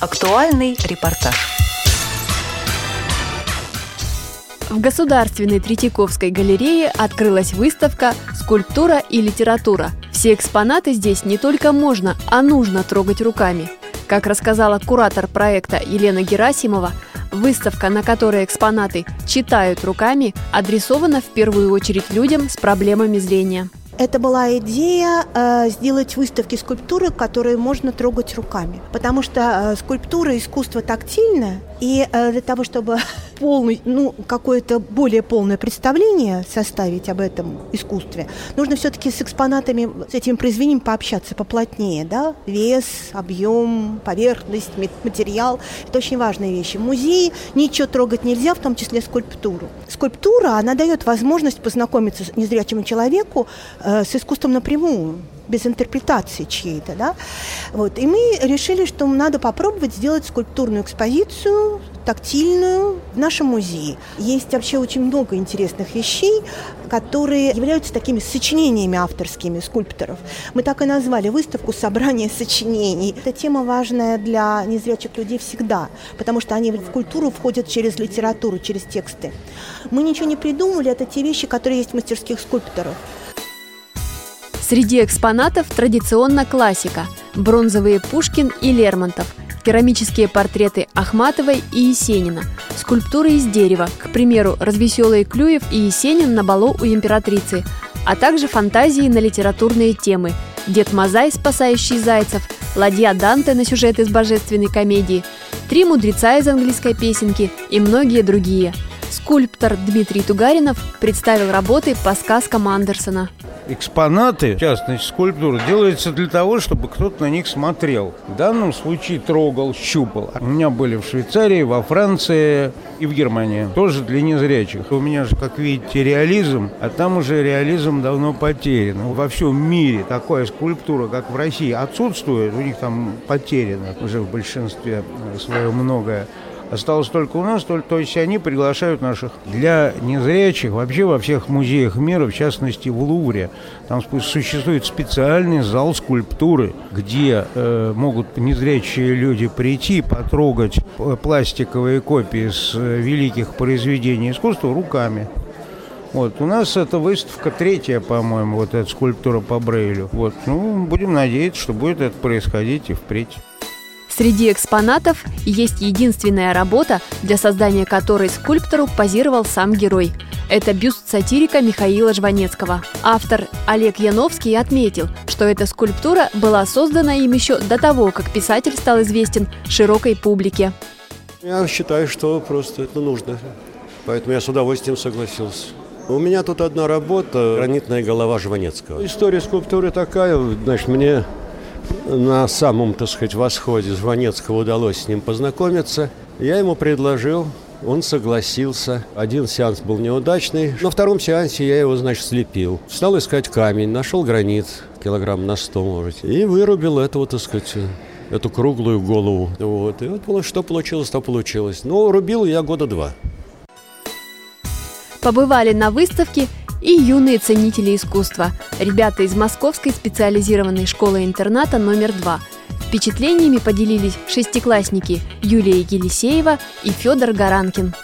Актуальный репортаж. В Государственной Третьяковской галерее открылась выставка «Скульптура и литература». Все экспонаты здесь не только можно, а нужно трогать руками. Как рассказала куратор проекта Елена Герасимова, выставка, на которой экспонаты читают руками, адресована в первую очередь людям с проблемами зрения. Это была идея э, сделать выставки скульптуры, которые можно трогать руками. Потому что э, скульптура искусство тактильное, и э, для того, чтобы полный, ну, какое-то более полное представление составить об этом искусстве, нужно все-таки с экспонатами, с этим произведением пообщаться поплотнее, да? Вес, объем, поверхность, материал – это очень важные вещи. В музее ничего трогать нельзя, в том числе скульптуру. Скульптура, она дает возможность познакомиться незрячему человеку э, с искусством напрямую без интерпретации чьей-то, да. Вот. И мы решили, что надо попробовать сделать скульптурную экспозицию, тактильную, в нашем музее. Есть вообще очень много интересных вещей, которые являются такими сочинениями авторскими скульпторов. Мы так и назвали выставку «Собрание сочинений». Эта тема важная для незрячих людей всегда, потому что они в культуру входят через литературу, через тексты. Мы ничего не придумали, это те вещи, которые есть в мастерских скульпторов. Среди экспонатов традиционно классика – бронзовые Пушкин и Лермонтов, керамические портреты Ахматовой и Есенина, скульптуры из дерева, к примеру, развеселые Клюев и Есенин на балу у императрицы, а также фантазии на литературные темы – Дед Мазай, спасающий зайцев, Ладья Данте на сюжет из божественной комедии, Три мудреца из английской песенки и многие другие. Скульптор Дмитрий Тугаринов представил работы по сказкам Андерсона – экспонаты, в частности скульптуры, делаются для того, чтобы кто-то на них смотрел. В данном случае трогал, щупал. У меня были в Швейцарии, во Франции и в Германии. Тоже для незрячих. У меня же, как видите, реализм, а там уже реализм давно потерян. Во всем мире такая скульптура, как в России, отсутствует. У них там потеряно уже в большинстве своем многое. Осталось только у нас, то, то есть они приглашают наших для незрячих вообще во всех музеях мира, в частности в Лувре. Там существует специальный зал скульптуры, где э, могут незрячие люди прийти, потрогать пластиковые копии с э, великих произведений искусства руками. Вот, у нас эта выставка третья, по-моему, вот эта скульптура по Брейлю. Вот, ну, будем надеяться, что будет это происходить и впредь. Среди экспонатов есть единственная работа, для создания которой скульптору позировал сам герой. Это бюст сатирика Михаила Жванецкого. Автор Олег Яновский отметил, что эта скульптура была создана им еще до того, как писатель стал известен широкой публике. Я считаю, что просто это нужно. Поэтому я с удовольствием согласился. У меня тут одна работа «Гранитная голова Жванецкого». История скульптуры такая, значит, мне на самом, так сказать, восходе Звонецкого удалось с ним познакомиться. Я ему предложил, он согласился. Один сеанс был неудачный. На втором сеансе я его, значит, слепил. Стал искать камень, нашел гранит, килограмм на сто, может. И вырубил эту, так сказать, эту круглую голову. Вот. И вот что получилось, то получилось. Но рубил я года два. Побывали на выставке и юные ценители искусства, ребята из Московской специализированной школы-интерната номер два. Впечатлениями поделились шестиклассники Юлия Елисеева и Федор Гаранкин.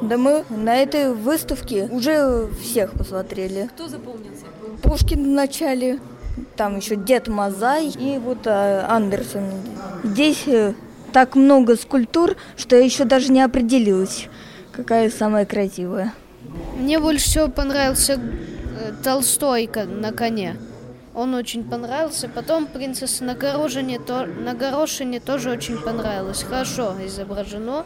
Да мы на этой выставке уже всех посмотрели. Кто запомнился? Пушкин в начале, там еще Дед Мазай и вот а, Андерсон. Здесь э, так много скульптур, что я еще даже не определилась, какая самая красивая. Мне больше всего понравился э, Толстой на коне. Он очень понравился. Потом принцесса на горошине, то, на горошине тоже очень понравилось. Хорошо изображено.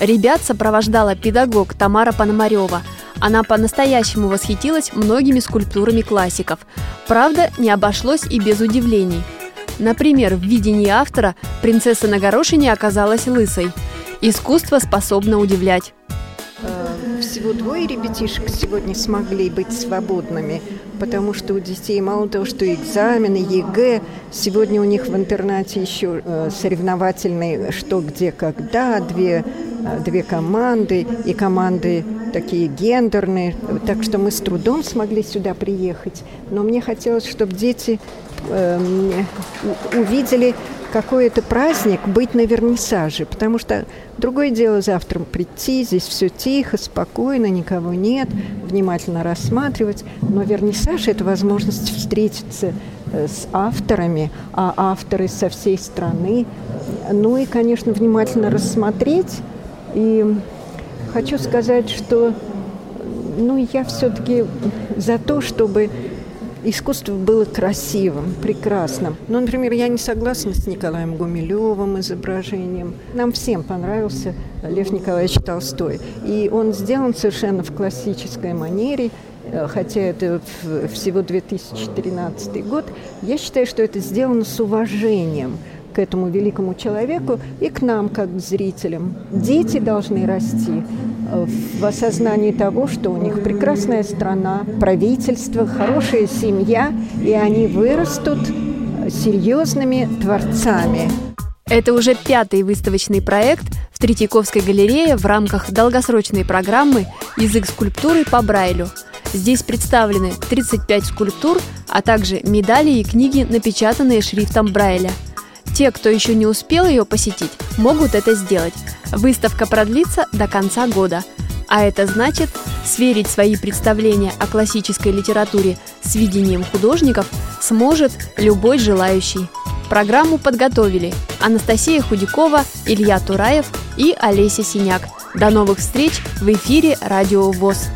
Ребят сопровождала педагог Тамара Пономарева. Она по-настоящему восхитилась многими скульптурами классиков. Правда, не обошлось и без удивлений. Например, в видении автора принцесса на горошине оказалась лысой. Искусство способно удивлять всего двое ребятишек сегодня смогли быть свободными, потому что у детей мало того, что экзамены, ЕГЭ, сегодня у них в интернате еще э, соревновательные «что, где, когда», две, э, две команды, и команды такие гендерные, так что мы с трудом смогли сюда приехать. Но мне хотелось, чтобы дети э, увидели какой-то праздник быть на вернисаже, потому что другое дело завтра прийти, здесь все тихо, спокойно, никого нет, внимательно рассматривать, но вернисаж – это возможность встретиться э, с авторами, а авторы со всей страны, ну и, конечно, внимательно рассмотреть. И хочу сказать, что ну, я все-таки за то, чтобы искусство было красивым, прекрасным. Ну, например, я не согласна с Николаем Гумилевым изображением. Нам всем понравился Лев Николаевич Толстой. И он сделан совершенно в классической манере, э, хотя это всего 2013 год. Я считаю, что это сделано с уважением – к этому великому человеку и к нам, как к зрителям. Дети должны расти э, в осознании того, что у них прекрасная страна, правительство, хорошая семья, и они вырастут серьезными творцами. Это уже пятый выставочный проект в Третьяковской галерее в рамках долгосрочной программы «Язык скульптуры по Брайлю». Здесь представлены 35 скульптур, а также медали и книги, напечатанные шрифтом Брайля – те, кто еще не успел ее посетить, могут это сделать. Выставка продлится до конца года. А это значит, сверить свои представления о классической литературе с видением художников сможет любой желающий. Программу подготовили Анастасия Худякова, Илья Тураев и Олеся Синяк. До новых встреч в эфире «Радио ВОЗ».